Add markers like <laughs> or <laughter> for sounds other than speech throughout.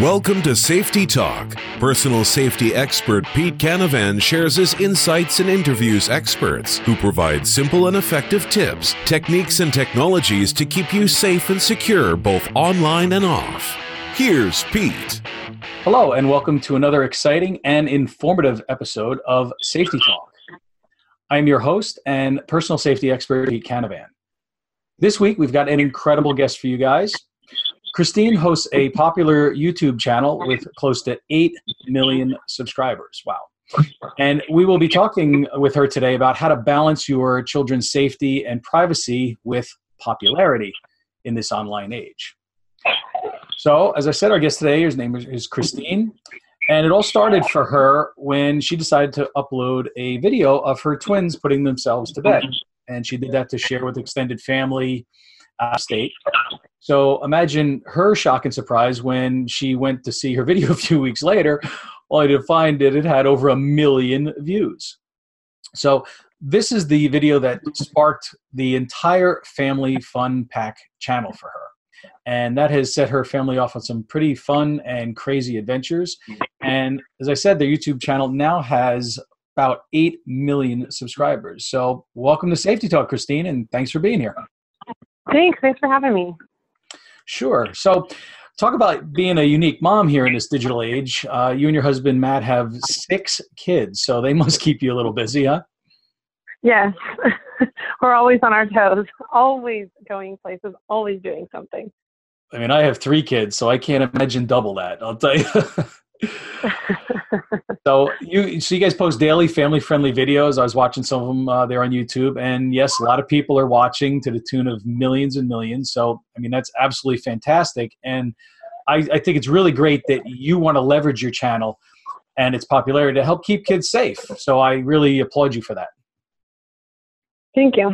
Welcome to Safety Talk. Personal safety expert Pete Canavan shares his insights and interviews experts who provide simple and effective tips, techniques, and technologies to keep you safe and secure both online and off. Here's Pete. Hello, and welcome to another exciting and informative episode of Safety Talk. I'm your host and personal safety expert, Pete Canavan. This week, we've got an incredible guest for you guys. Christine hosts a popular YouTube channel with close to 8 million subscribers. Wow. And we will be talking with her today about how to balance your children's safety and privacy with popularity in this online age. So, as I said, our guest today, his name is Christine. And it all started for her when she decided to upload a video of her twins putting themselves to bed. And she did that to share with extended family uh, state. So imagine her shock and surprise when she went to see her <laughs> video a few weeks later, only to find that it had over a million views. So this is the video that sparked the entire Family Fun Pack channel for her. And that has set her family off on some pretty fun and crazy adventures. And as I said, their YouTube channel now has about 8 million subscribers. So, welcome to Safety Talk, Christine, and thanks for being here. Thanks. Thanks for having me. Sure. So, talk about being a unique mom here in this digital age. Uh, you and your husband Matt have six kids, so they <laughs> must keep you a little busy, huh? Yes, <laughs> we're always on our toes, always going places, always doing something. I mean, I have three kids, so I can't imagine double that. I'll tell you. <laughs> <laughs> so you so you guys post daily family friendly videos. I was watching some of them uh, there on YouTube, and yes, a lot of people are watching to the tune of millions and millions. So I mean, that's absolutely fantastic, and I, I think it's really great that you want to leverage your channel and its popularity to help keep kids safe. So I really applaud you for that. Thank you.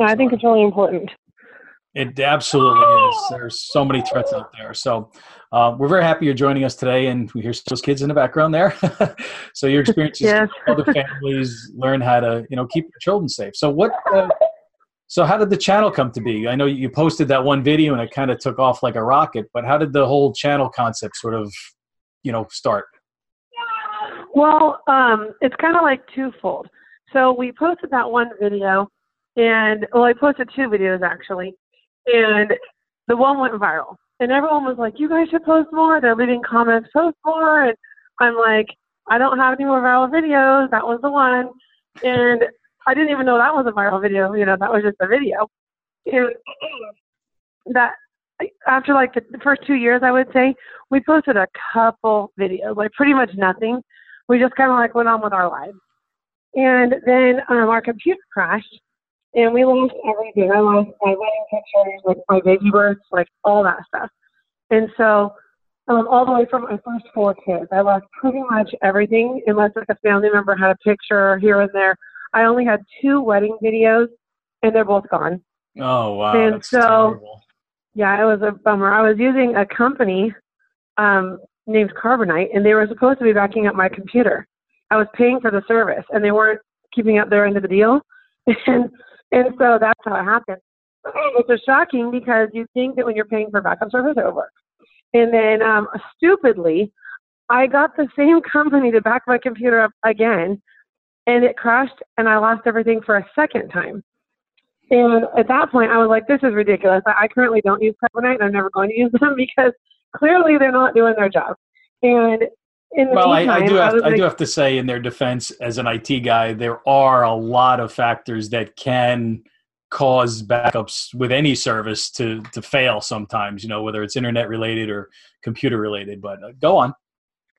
I think it's really important. It absolutely is. There's so many threats out there. So uh, we're very happy you're joining us today, and we hear those kids in the background there. <laughs> so your experiences yes. other families learn how to you know keep your children safe. So what? Uh, so how did the channel come to be? I know you posted that one video and it kind of took off like a rocket, but how did the whole channel concept sort of you know start? Well, um, it's kind of like twofold. So we posted that one video, and well, I posted two videos actually and the one went viral. And everyone was like, "You guys should post more." They're leaving comments, "Post more," and I'm like, "I don't have any more viral videos. That was the one." And I didn't even know that was a viral video. You know, that was just a video. And that after like the first two years, I would say we posted a couple videos, like pretty much nothing. We just kind of like went on with our lives. And then um, our computer crashed, and we lost everything. I lost my wedding pictures, like my baby births, like all that stuff. And so, um, all the way from my first four kids, I lost pretty much everything, unless like a family member had a picture here and there. I only had two wedding videos, and they're both gone. Oh wow! And That's so, terrible. yeah, it was a bummer. I was using a company um, named Carbonite, and they were supposed to be backing up my computer. I was paying for the service, and they weren't keeping up their end of the deal. <laughs> And and so that's how it happened. It's so shocking because you think that when you're paying for backup service, it works. And then um, stupidly, I got the same <laughs> company to back my computer up again, and it crashed, and I lost everything for a second time. And at that point, I was like, this is ridiculous. I currently don't use Carbonite, and I'm never going to use them <laughs> because clearly they're not doing their job. And well, meantime, I, I, do have I, like, I do have to say, in their defense, as an IT guy, there are a lot of factors that can cause backups with any service to to fail sometimes. You know, whether it's internet related or computer related. But uh, go on.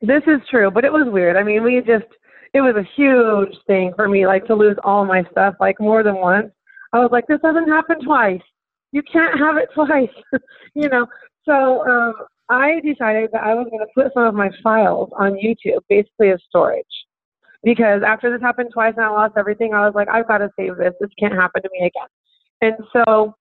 This is true, but it was weird. I mean, we just it was a huge thing for me, like to lose all my stuff, like more than once. I was like, this doesn't happen twice. You can't have it <laughs> twice, <laughs> you know. So um, I decided that I was going to put some of my files on YouTube, basically as storage. Because after this happened twice and I lost everything, I was like, I've got to save this. This can't happen to me again. And so,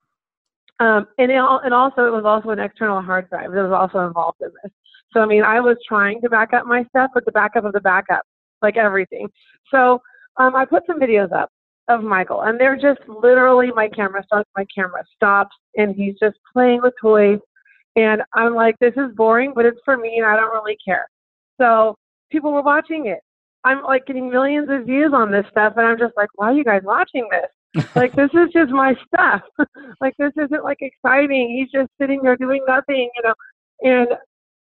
um, and, it, and also, it was also an external hard drive that was also involved in this. So, I mean, I was trying to back up my stuff, but the backup of the backup, like everything. So, um, I put some videos up. of Michael, and they're just literally my camera starts, my camera stops, and he's just playing with toys. And I'm like, this is boring, but it's for me, and I don't really care. So people were watching it. I'm like getting millions of views on this stuff, and I'm just like, why are you guys watching this? <laughs> like this is just my stuff. <laughs> like this isn't like exciting. He's just sitting there doing nothing, you know. And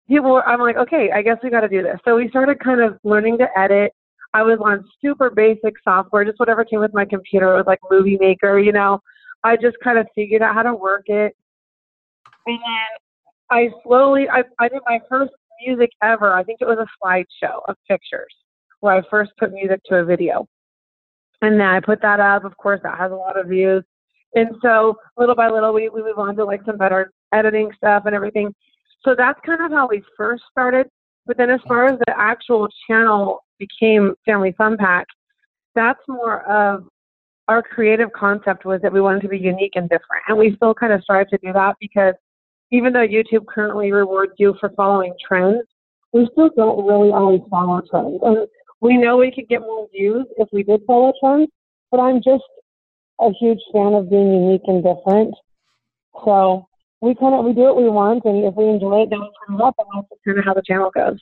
people, were, I'm like, okay, I guess we got to do this. So we started kind of learning to edit I was on super basic software, just whatever came with my computer. It was like Movie Maker, you know. I just kind of figured out how to work it. And then I slowly, I, I did my first music ever. I think it was a slideshow of pictures where I first put music to a video. And then I put that up. Of course, that has a lot of views. And so little by little, we, we move on to like some better editing stuff and everything. So that's kind of how we first started. But then as far as the actual channel became Family Fun Pack, that's more of our creative concept was that we wanted to be unique and different. And we still kind of strive to do that because even though YouTube currently rewards you for following trends, we still don't really always follow trends. And we know we could get more views if we did follow trends, but I'm just a huge fan of being unique and different. So we kind of we do what we want, and if we enjoy it, then we turn it up, and that's kind of how the channel goes.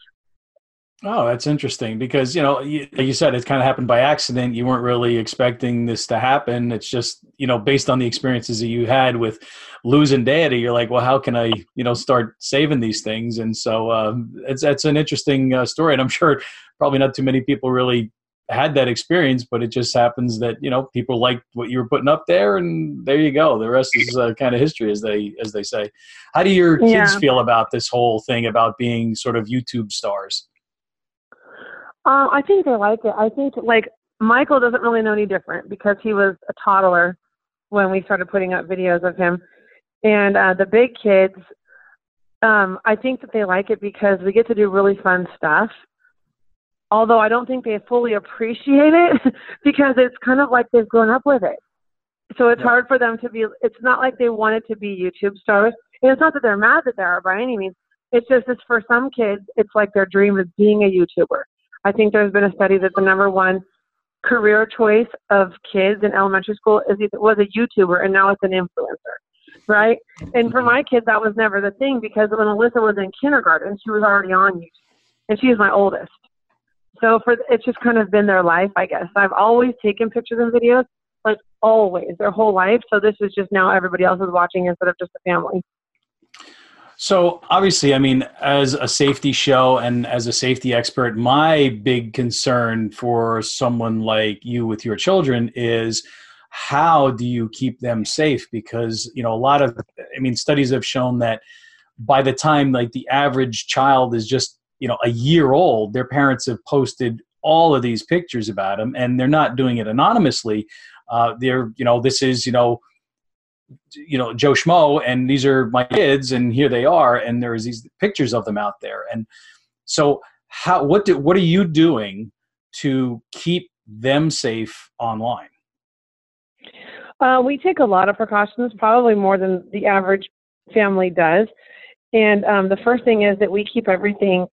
Oh, that's interesting because you know, you, like you said, it kind of happened by accident. You weren't really expecting this to happen. It's just you know, based on the experiences that you had with losing daddy, you're like, well, how can I you know start saving these things? And so um, it's that's an interesting uh, story, and I'm <laughs> sure probably not too many people really had that experience, but it just happens that you know people liked what you were putting up there, and there you go. The rest is uh, kind of history, as they as they say. How do your kids yeah. feel about this whole thing about being sort of YouTube stars? Uh, I think they like it. I think like Michael doesn't really know any different because he was a toddler when we started putting up videos of him, and uh, the big kids. Um, I think that they like it because we get to do really fun stuff. Although I don't think they fully appreciate it <laughs> because it's kind of like they've grown up with it. So it's yeah. hard for them to be. It's not like they wanted to be YouTube stars. And it's not that they're mad that they are by any means. It's just it's for some kids, it's like their dream is being a YouTuber. I think there's been a study that the number one career choice of kids in elementary school is it was a YouTuber and now it's an influencer, right? And for my kids, that was never the thing because when Alyssa was in kindergarten, she was already on YouTube, and she my oldest. So for it's just kind of been their life, I guess. I've always taken pictures and videos, like always, their whole life. So this is just now everybody else is watching instead of just the family. So obviously, I mean, as a safety show and as a safety expert, my big concern for someone like you with your children is how do you keep them safe? Because you know, a lot of, I mean, studies have shown that by the time like the average child is just you know a year old, their parents have posted all of these pictures about them, and they're not doing it anonymously. Uh, they're you know, this is you know you know Joe Schmo, and these are my kids, and here they are, and there's these pictures of them out there, and so how what do, what are you doing to keep them safe online? Uh, we take a lot of precautions, probably more than the average family does. And um, the first thing is that we keep everything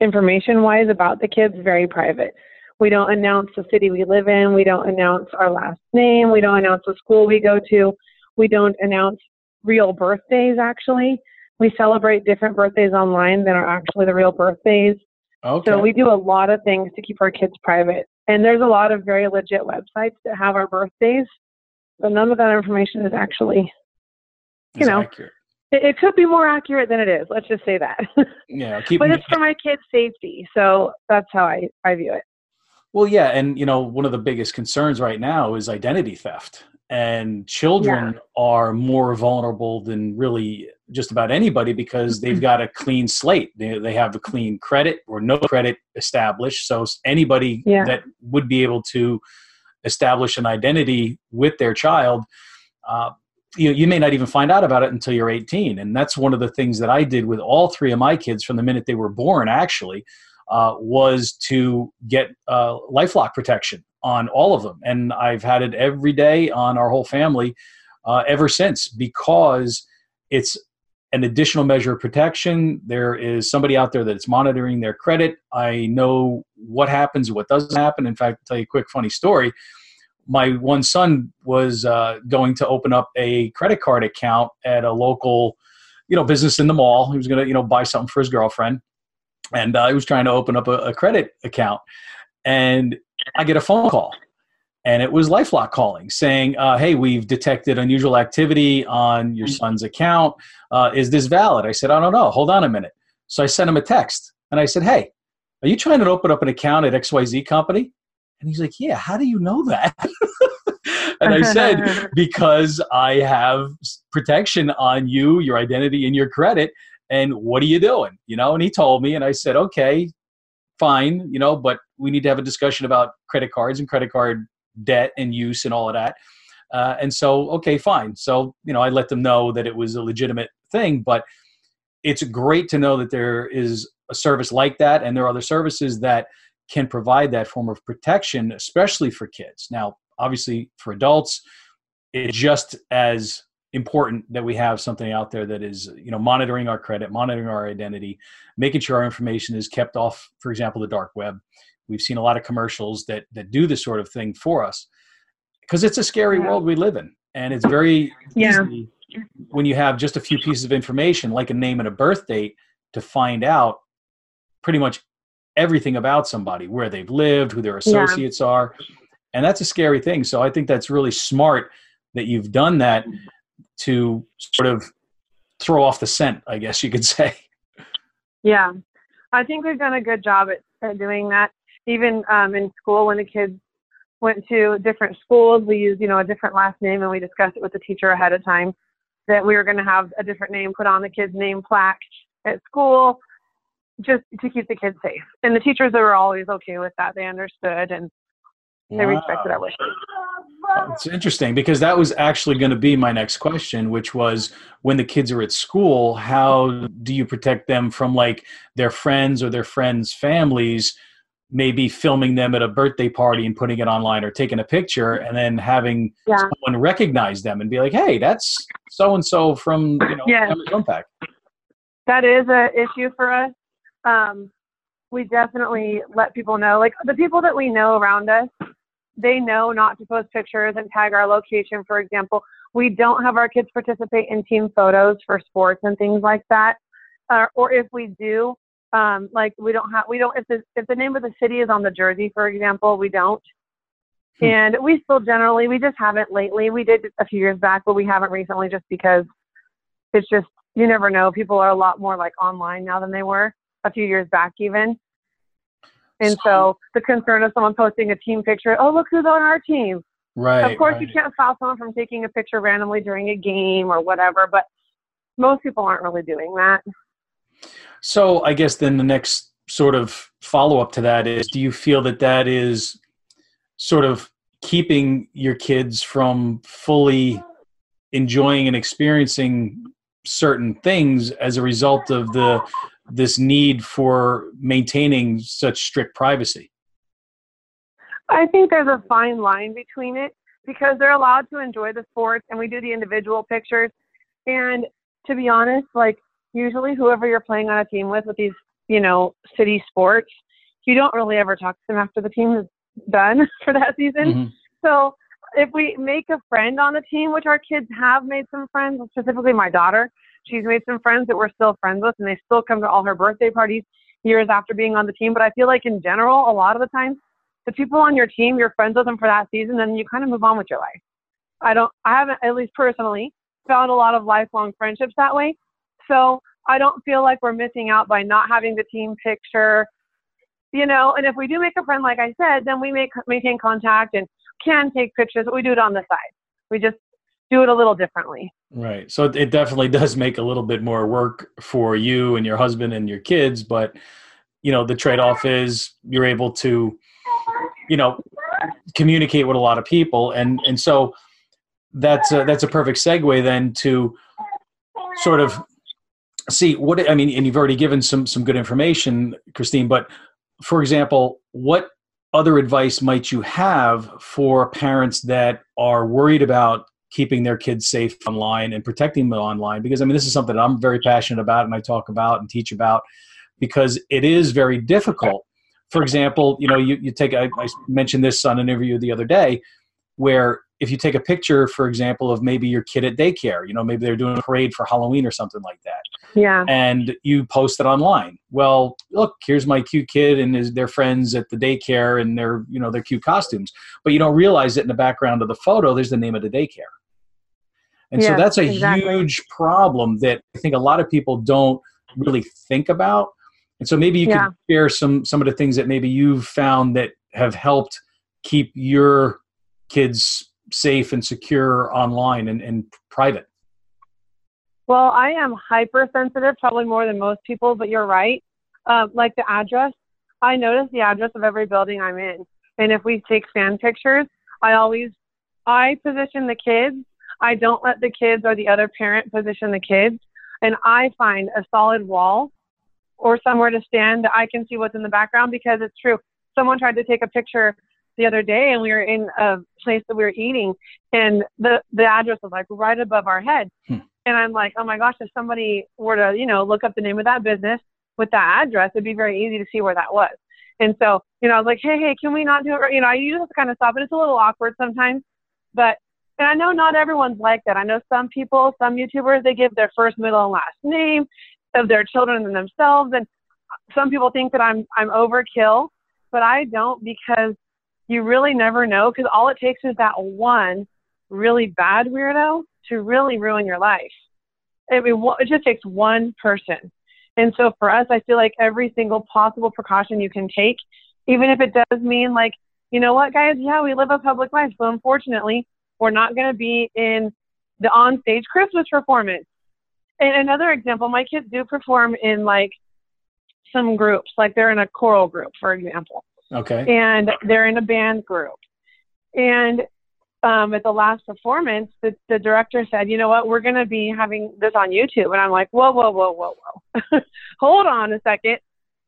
information wise about the kids very private. We don't announce the city we live in. We don't announce our last name. We don't announce the school we go to. We don't announce real birthdays, actually. We celebrate different birthdays online than are actually the real birthdays. Okay. So we do a lot of things to keep our kids private. And there's a lot of very legit websites that have our birthdays, but none of that information is actually, you it's know, accurate. It, it, could be more accurate than it is. Let's just say that. <laughs> Yeah, keep but it's for my kids' safety, so that's how I, I view it. Well, yeah, and you know, one of the biggest concerns right now is identity theft and children yeah. are more vulnerable than really just about anybody because they've got a clean slate. They, they have a clean credit or no credit established. So anybody yeah. that would be able to establish an identity with their child uh, you, you may not even find out about it until you're 18 and that's one of the things that i did with all three of my kids from the minute they were born actually uh, was to get uh, lifelock protection on all of them. And I've had it every day on our whole family uh, ever since because it's an additional measure of protection. There is somebody out there that's monitoring their credit. I know what happens, what doesn't happen. In fact, I'll tell you a quick funny story. my one son was uh, going to open up a credit card account at a local, you know, business in the mall. He was going to, you know, buy something for his girlfriend, and uh, he was trying to open up a, a credit account, and I get a phone call, and it was LifeLock calling, saying, uh, "Hey, we've detected unusual activity on your son's account. Uh, is this valid?" I said, "I don't know. Hold on a minute." So I sent him a text, and I said, "Hey, are you trying to open up an account at XYZ company?" And he's like, Yeah, how do you know that? <laughs> and I said, <laughs> Because I have protection on you, your identity, and your credit. And what are you doing? You know, and he told me, and I said, Okay, fine, you know, but we need to have a discussion about credit cards and credit card debt and use and all of that. Uh, and so, okay, fine. So, you know, I let them know that it was a legitimate thing, but it's great to know that there is a service like that, and there are other services that can provide that form of protection, especially for kids. Now, obviously, for adults, it's just as important that we have something out there that is you know monitoring our credit monitoring our identity making sure our information is kept off for example the dark web we've seen a lot of commercials that that do this sort of thing for us because it's a scary yeah. world we live in and it's very yeah. easy when you have just a few pieces of information like a name and a birth date to find out pretty much everything about somebody, where they've lived, who their associates yeah. are. And that's a scary thing. So I think that's really smart that you've done that to sort of throw off the scent, I guess you could <laughs> say. Yeah. I think we've done a good job at, at doing that. Even um, in school, when the kids went to different schools, we used, you know, a different last name and we discussed it with the teacher ahead of time that we were going to have a different name put on the kid's name plaque at school just to keep the kids safe. And the teachers were always okay with that. They understood and they wow. respected our wishes. It's interesting because that was actually going to be my next question, which was when the kids are at school, how do you protect them from like their friends or their friends' families? maybe filming them at a birthday party and putting it online or taking a picture and then having yeah. someone recognize them and be like hey that's so and so from you know yeah. Pack. that is an issue for us um, we definitely let people know. Like the people that we know around us, they know not to post pictures and tag our location. For example, we don't have our kids participate in team photos for sports and things like that. Uh, or if we do, um, like we don't have, we don't, if the, if the name of the city is on the jersey, for example, we don't. Hmm. And we still generally, we just haven't lately. We did a few years back, but we haven't recently just because it's just, you never know. People are a lot more like online now than they were a few years back even. And so the concern of someone posting a team picture, oh look who's on our team. Right. Of course right. you can't stop someone from taking a picture randomly during a game or whatever, but most people aren't really doing that. So I guess then the next sort of follow up to that is do you feel that that is sort of keeping your kids from fully enjoying and experiencing certain things as a result of the this need for maintaining such strict privacy? I think there's a fine line between it because they're allowed to enjoy the sports and we do the individual pictures. And to be honest, like usually whoever you're playing on a team with with these, you know, city sports, you don't really ever talk to them after the team is done <laughs> for that season. Mm-hmm. So if we make a friend on the team, which our kids have made some friends, specifically my daughter, she's made some friends that we're still friends with, and they still come to all her birthday parties years after being on the team. But I feel like in general, a lot of the time, the people on your team, you're friends with them for that season, and then you kind of move on with your life. I don't, I haven't, at least personally, found a lot of lifelong friendships that way. So I don't feel like we're missing out by not having the team picture, you know. And if we do make a friend, like I said, then we make maintain contact and can take pictures, but we do it on the side. We just do it a little differently. Right. So it definitely <laughs> does make a little bit more work for you and your husband and your kids, but you know, the trade-off is you're able to you know, communicate with a lot of people and and so that's a, that's a perfect segue then to sort of see what I mean and you've already given some some good information Christine, but for example, what other advice might you have for parents that are worried about keeping their kids safe online and protecting them online because i mean this is something i'm very passionate about and i talk about and teach about because it is very difficult for example you know you, you take I, I mentioned this on an interview the other day where if you take a picture, for example, of maybe your kid at daycare, you know, maybe they're doing a parade for Halloween or something like that. Yeah. And you post it online. Well, look, here's my cute kid and his, their friends at the daycare and their, you know, their cute costumes. But you don't realize that in the background of the photo, there's the name of the daycare. And so that's a exactly. huge problem that I think a lot of people don't really think about. And so maybe you Yeah. could share some some of the things that maybe you've found that have helped keep your kids safe and secure online and, and private. Well, I am hypersensitive, probably more than most people, but you're right. Um, like the address, I notice the address of every building I'm in. And if we take fan pictures, I always, I position the kids. I don't let the kids or the other parent position the kids. And I find a solid wall or somewhere to stand that I can see what's in the background because it's true. Someone tried to take a picture the other day and we were in a place that we were eating and the, the address was like right above our head. Hmm. And I'm like, oh my gosh, if somebody were to, you know, look up the name of that business with that address, it'd be very easy to see where that was. And so, you know, I was like, hey, hey, can we not do it? You know, I usually kind of stop, and it's a little awkward sometimes. But, and I know not everyone's like that. I know some people, some YouTubers, they give their first, middle, and last name of their children and themselves. And some people think that I'm, I'm overkill, but I don't because you really never know because all it takes is that one really bad weirdo to really ruin your life. I mean, it just takes one person. And so for us, I feel like every single possible precaution you can take, even if it does mean like, you know what, guys, yeah, we live a public life. So unfortunately, we're not going to be in the on stage Christmas performance. And another example, my kids do perform in like some groups, like they're in a choral group, for example Okay. and they're in a band group. And um, at the last performance, the, the director said, "You know what? We're going to be having this on YouTube." And I'm like, "Whoa, whoa, whoa, whoa, whoa! <laughs> Hold on a second.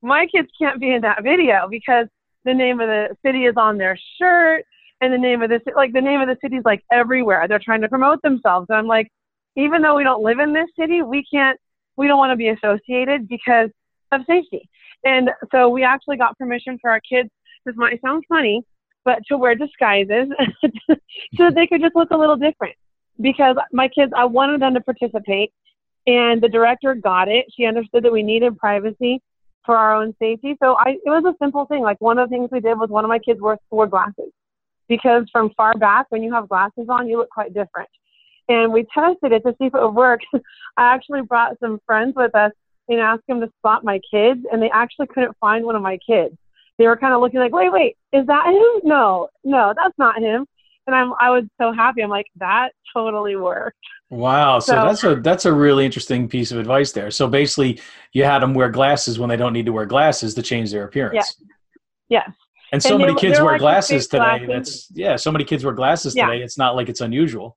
My kids can't be in that video because the name of the city is on their shirt, and the name of ci- like the name of the city is like everywhere. They're trying to promote themselves." And I'm like, even though we don't live in this city, we can't. We don't want to be associated because of safety. And so we actually got permission for our kids this might sound funny, but to wear disguises <laughs> so that they could just look a little different. Because my kids, I wanted them to participate, and the director got it. She understood that we needed privacy for our own safety. So I, it was a simple thing. Like one of the things we did was one of my kids wore, wore glasses because from far back, when you have glasses on, you look quite different. And we tested it to see if it would work. <laughs> I actually brought some friends with us and asked them to spot my kids, and they actually couldn't find one of my kids they were kind of looking like, wait, wait, is that him? No, no, that's not him. And I'm, I was so happy. I'm like, that totally worked. Wow. So, So- that's a that's a really interesting piece of advice there. So basically, you had them wear glasses when they don't need to wear glasses to change their appearance. Yes. And so And many kids wear like glasses today. glasses. That's yeah. So many kids wear glasses Yeah. today. It's not like it's unusual.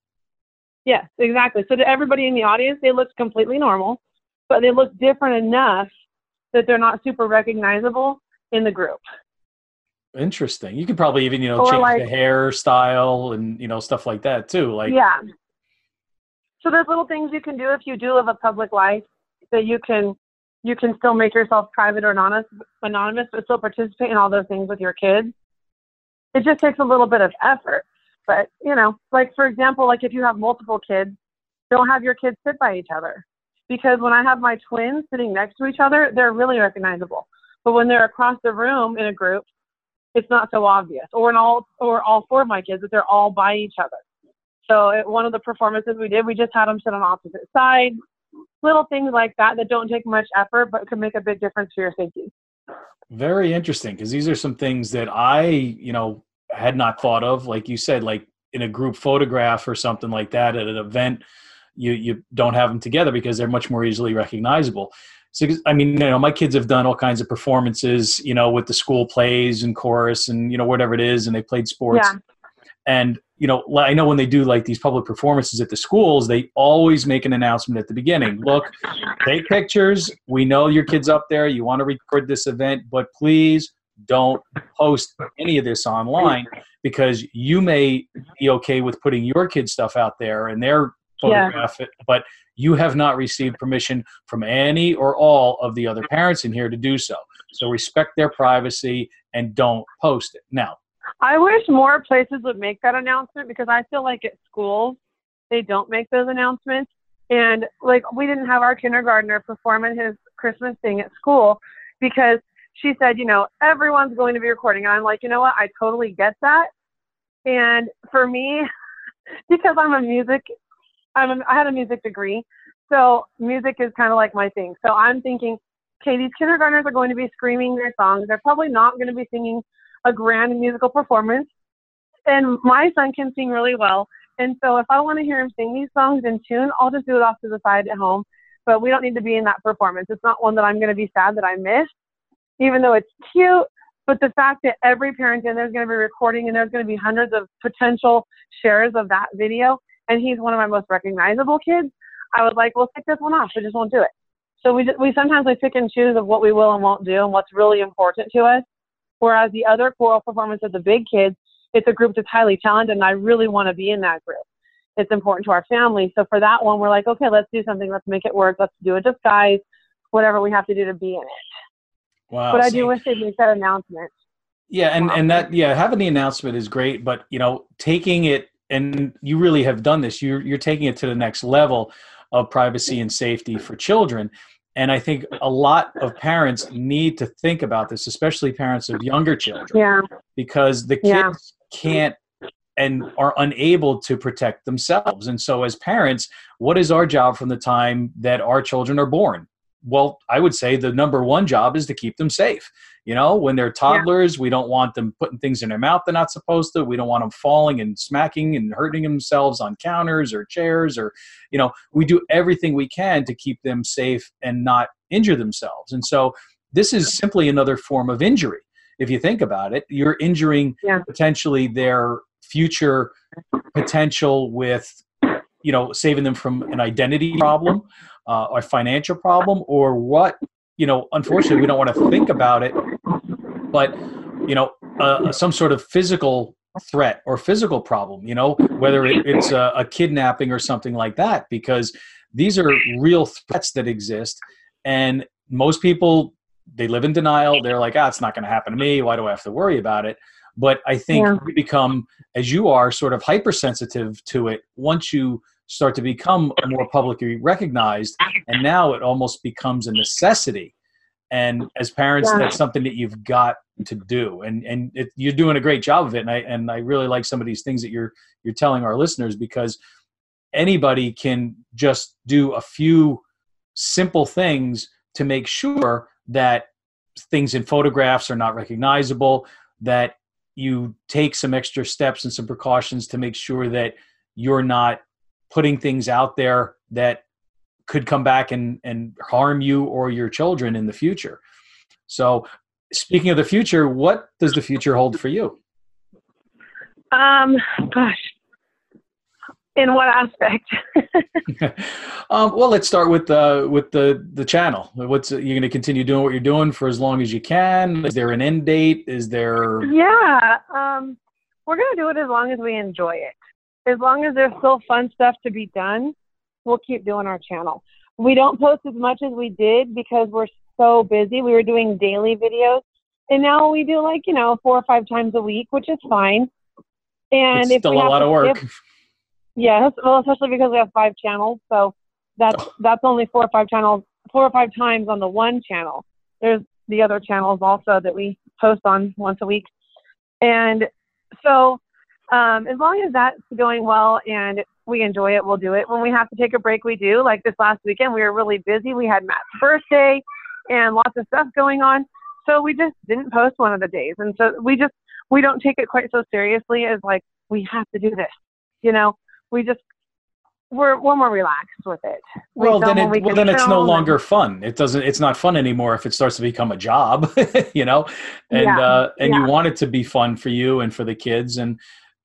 Yes, exactly. So to everybody in the audience, they look completely normal, but they look different enough that they're not super recognizable in the group. Interesting. You could probably even you know Or change like- the hairstyle and you know stuff like that too. Like yeah. So there's little things you can do if you do live a public life that you can you can still make yourself private or anonymous, anonymous, but still participate in all those things with your kids. It just takes a little bit of effort, but you know, like for example, like if you have multiple kids, don't have your kids sit by each other, because when I have my twins sitting next to each other, they're really recognizable. But when they're across the room in a group, it's not so obvious. Or in all or all four of my kids, that they're all by each other. So at one of the performances we did, we just had them sit on opposite sides. Little things like that that don't take much effort but can make a big difference for your safety. Very interesting because these are some things that I, you know, had not thought of. Like you said, like in a group photograph or something like that at an event, you you don't have them together because they're much more easily recognizable. So I mean, you know, my kids have done all kinds of performances, you know, with the school plays and chorus and you know whatever it is, and they played sports. Yeah. And you know, I know when they do like these public performances at the schools, they always make an announcement at the beginning. Look, take pictures. We know your kid's up there. You want to record this event, but please don't post any of this online because you may be okay with putting your kid stuff out there and their Yeah. photograph it, but you have not received permission from any or all of the other parents in here to do so. So respect their privacy and don't post it. Now, I wish more places would make that announcement because I feel like at schools they don't make those announcements. And like we didn't have our kindergartner performing his Christmas thing at school because she said, you know, everyone's going to be recording. And I'm like, you know what? I totally get that. And for me, <laughs> because I'm a music, I'm a, I had a music degree, so music is kind of like my thing. So I'm thinking, okay, these kindergartners are going to be screaming their songs. They're probably not going to be singing a grand musical performance. And my son can sing really well. And so if I want to hear him sing these songs in tune, I'll just do it off to the side at home. But we don't need to be in that performance. It's not one that I'm going to be sad that I missed, even though it's cute. But the fact that every parent in there is going to be recording and there's going to be hundreds of potential shares of that video, and he's one of my most recognizable kids, I was like, we'll take this one off. We just won't do it. So we, we sometimes we pick and choose of what we will and won't do and what's really important to us. Whereas the other choral performance of the big kids, it's a group that's highly talented and I really want to be in that group. It's important to our family. So for that one, we're like, okay, let's do something. Let's make it work. Let's do a disguise, whatever we have to do to be in it. Wow. But I do wish they'd make that announcement. Yeah, and and that yeah, having the announcement is great, but you know, taking it and you really have done this. You're you're taking it to the next level of privacy and safety for children. And I think a lot of parents need to think about this, especially parents of younger children. Yeah. Because the kids yeah. can't and are unable to protect themselves. And so, as parents, what is our job from the time that our children are born? well i would say the number one job is to keep them safe you know when they're toddlers yeah. we don't want them putting things in their mouth they're not supposed to we don't want them falling and smacking and hurting themselves on counters or chairs or you know we do everything we can to keep them safe and not injure themselves and so this is simply another form of injury if you think about it you're injuring yeah. potentially their future potential with you know saving them from an identity problem uh, a financial problem or what you know unfortunately we don't want to think about it but you know uh, some sort of physical threat or physical problem you know whether it, it's a, a kidnapping or something like that because these are real threats that exist and most people they live in denial. They're like ah it's not going to happen to me. Why do i have to worry about it? But i think yeah. you become as you are sort of hypersensitive to it once you start to become more publicly recognized and now it almost becomes a necessity and as parents yeah. that's something that you've got to do and and it, you're doing a great job of it and i and i really like some of these things that you're you're telling our listeners because anybody can just do a few simple things to make sure that things in photographs are not recognizable that you take some extra steps and some precautions to make sure that you're not putting things out there that could come back and, and harm you or your children in the future. So, speaking of the future, what does the future hold for you? Um, gosh, in what aspect? <laughs> <laughs> um, well, let's start with the with the the channel. What's you're going to continue doing what you're doing for as long as you can? Is there an end date? Is there? Yeah, um, we're going to do it as long as we enjoy it as long as there's still fun stuff to be done, we'll keep doing our channel. We don't post as much as we did because we're so busy. We were doing daily videos, and now we do like you know four or five times a week, which is fine. And it's if still we a lot of work. If, yes, well, especially because we have five channels, so that's oh. that's only four or five channels, four or five times on the one channel. There's the other channels also that we post on once a week, and so um, as long as that's going well and we enjoy it, we'll do it. When we have to take a break, we do. Like this last weekend, we were really busy. We had Matt's birthday and lots of stuff going on. So we just didn't post one of the days. And so we just, we don't take it quite so seriously as like, we have to do this. You know, we just, we're, we're more relaxed with it. We well, then, it, we well, then it's no longer and, fun. It doesn't, it's not fun anymore if it starts to become a job, <laughs> you know, and, yeah, uh, and yeah. you want it to be fun for you and for the kids. And,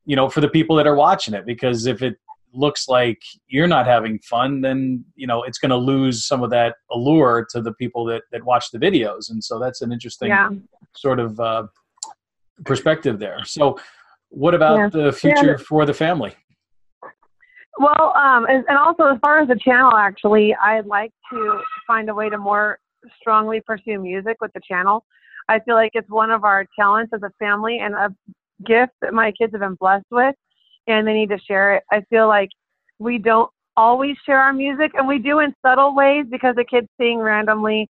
you know for the people that are watching it because if it looks like you're not having fun then you know it's going to lose some of that allure to the people that that watch the videos and so that's an interesting yeah. sort of uh, perspective there so what about yeah. the future yeah. for the family well um, and, and also as far as the channel actually i'd like to find a way to more strongly pursue music with the channel i feel like it's one of our talents as a family and a gift that my kids have been blessed with, and they need to share it. I feel like we don't always share our music, and we do in subtle ways because the kids sing randomly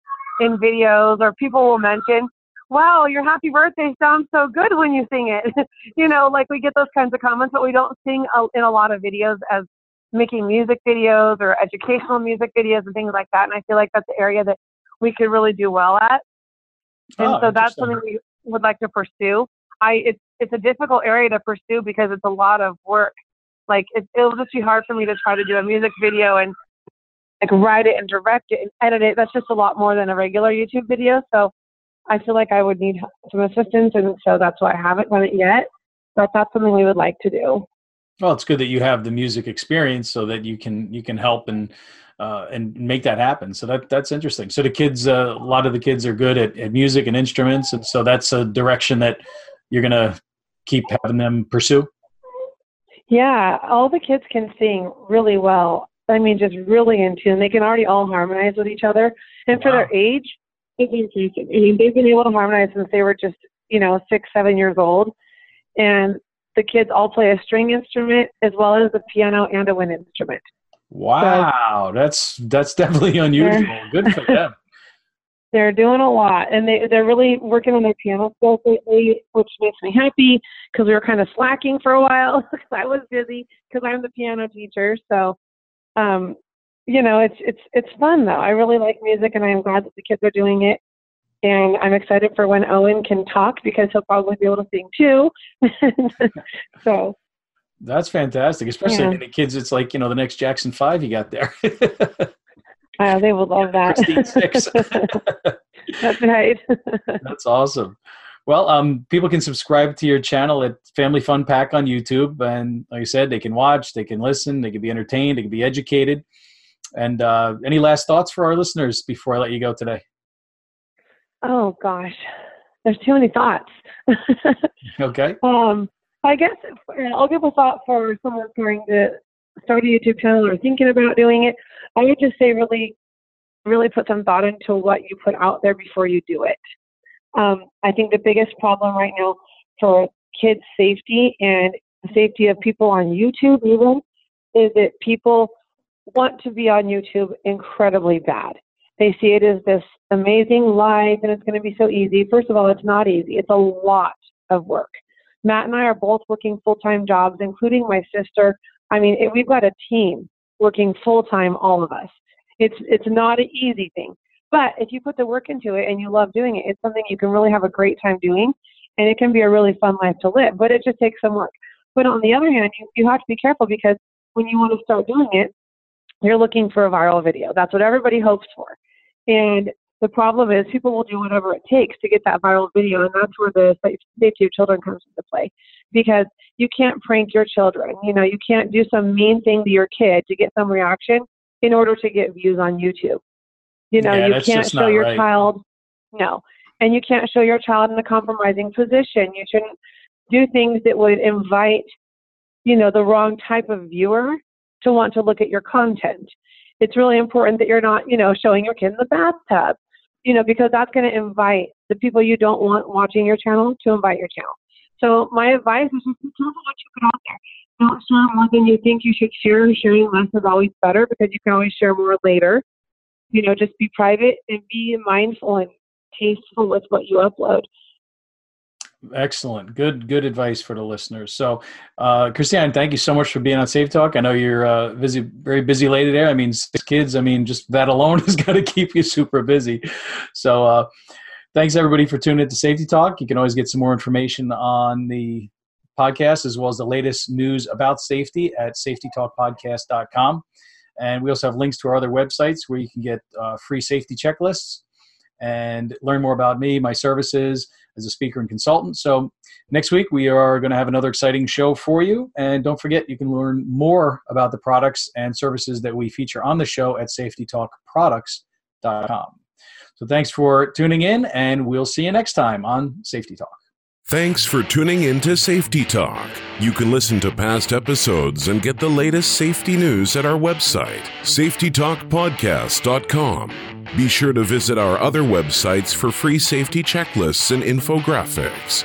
in videos, or people will mention, "Wow, your happy birthday sounds so good when you sing it." <laughs> you know, like we get those kinds of comments, but we don't sing in a lot of videos as making music videos or educational music videos and things like that. And I feel like that's the area that we could really do well at. And Oh, so that's something we would like to pursue. I it's it's a difficult area to pursue because it's a lot of work. Like it, it'll just be hard for me to try to do a music video and like write it and direct it and edit it. That's just a lot more than a regular YouTube video. So I feel like I would need some assistance, and so that's why I haven't done it yet. But that's something we would like to do. Well, it's good that you have the music experience so that you can you can help and uh, and make that happen. So that that's interesting. So the kids, uh, a lot of the kids are good at, at music and instruments, and so that's a direction that you're gonna keep having them pursue. Yeah, all the kids can sing really well. I mean, just really in tune. They can already all harmonize with each other, and for Wow. their age, it's increasing. I mean, they've been able to harmonize since they were just, you know, six, seven years old, and the kids all play a string instrument as well as a piano and a wind instrument. Wow, that's that's <laughs> definitely unusual. Good for <laughs> them. They're doing a lot, and they they're really working on their piano skills lately, which makes me happy because we were kind of slacking for a while <laughs> because I was busy because I'm the piano teacher. So, um, you know, it's it's it's fun though. I really like music, and I'm glad that the kids are doing it. And I'm excited for when Owen can talk because he'll probably be able to sing too. <laughs> so That's fantastic, especially Yeah. in the kids. It's like you know the next Jackson Five you got there. <laughs> uh, they will love that. <laughs> <laughs> That's right. That's awesome. Well, um, people can subscribe to your channel at Family Fun Pack on YouTube, and like I said, they can watch, they can listen, they can be entertained, they can be educated. And uh, any last thoughts for our listeners before I let you go today? oh gosh, there's too many thoughts. <laughs> Okay. Um, I guess uh, I'll give a thought for someone trying to start a YouTube channel or thinking about doing it. I would just say really, really put some thought into what you put out there before you do it. Um, I think the biggest problem right now for kids' safety and the safety of people on YouTube even is that people want to be on YouTube incredibly bad. They see it as this amazing life and it's going to be so easy. First of all, it's not easy. It's a lot of work. Matt and I are both working full time jobs, including my sister. I mean, it, we've got a team working full time, all of us. It's it's not an easy thing, but if you put the work into it and you love doing it, it's something you can really have a great time doing, and it can be a really fun life to live. But it just takes some work. But on the other hand, you, you have to be careful because when you want to start doing it, you're looking for a viral video. That's what everybody hopes for. And the problem is people will do whatever it takes to get that viral video, and that's where the safety of children comes into play. Because you can't prank your children. You know, you can't do some mean thing to your kid to get some reaction in order to get views on YouTube. You know, Yeah, you can't show your right. child no. And you can't show your child in a compromising position. You shouldn't do things that would invite, you know, the wrong type of viewer to want to look at your content. It's really important that you're not, you know, showing your kid in the bathtub, you know, because that's going to invite the people you don't want watching your channel to invite your channel. So my advice is just be careful what you put out there. Don't share more than you think you should share. Sharing less is always better because you can always share more later. You know, just be private and be mindful and tasteful with what you upload. Excellent. Good, good advice for the listeners. So, uh, Christine, thank you so much for being on Safe Talk. I know you're a busy, very busy lady there. I mean, six kids. I mean, just that alone <laughs> is going to keep you super busy. So, uh, thanks everybody for tuning in to Safety Talk. You can always get some more information on the podcast as well as the latest news about safety at safetytalkpodcast.com. And we also have links to our other websites where you can get uh, free safety checklists and learn more about me, my services as a speaker and consultant. So next week we are going to have another exciting show for you. And don't forget, you can learn more about the products and services that we feature on the show at safetytalkproducts.com. So thanks for tuning in, and we'll see you next time on Safety Talk. Thanks for tuning in to Safety Talk. You can listen to past episodes and get the latest safety news at our website, safetytalkpodcast.com. Be sure to visit our other websites for free safety checklists and infographics.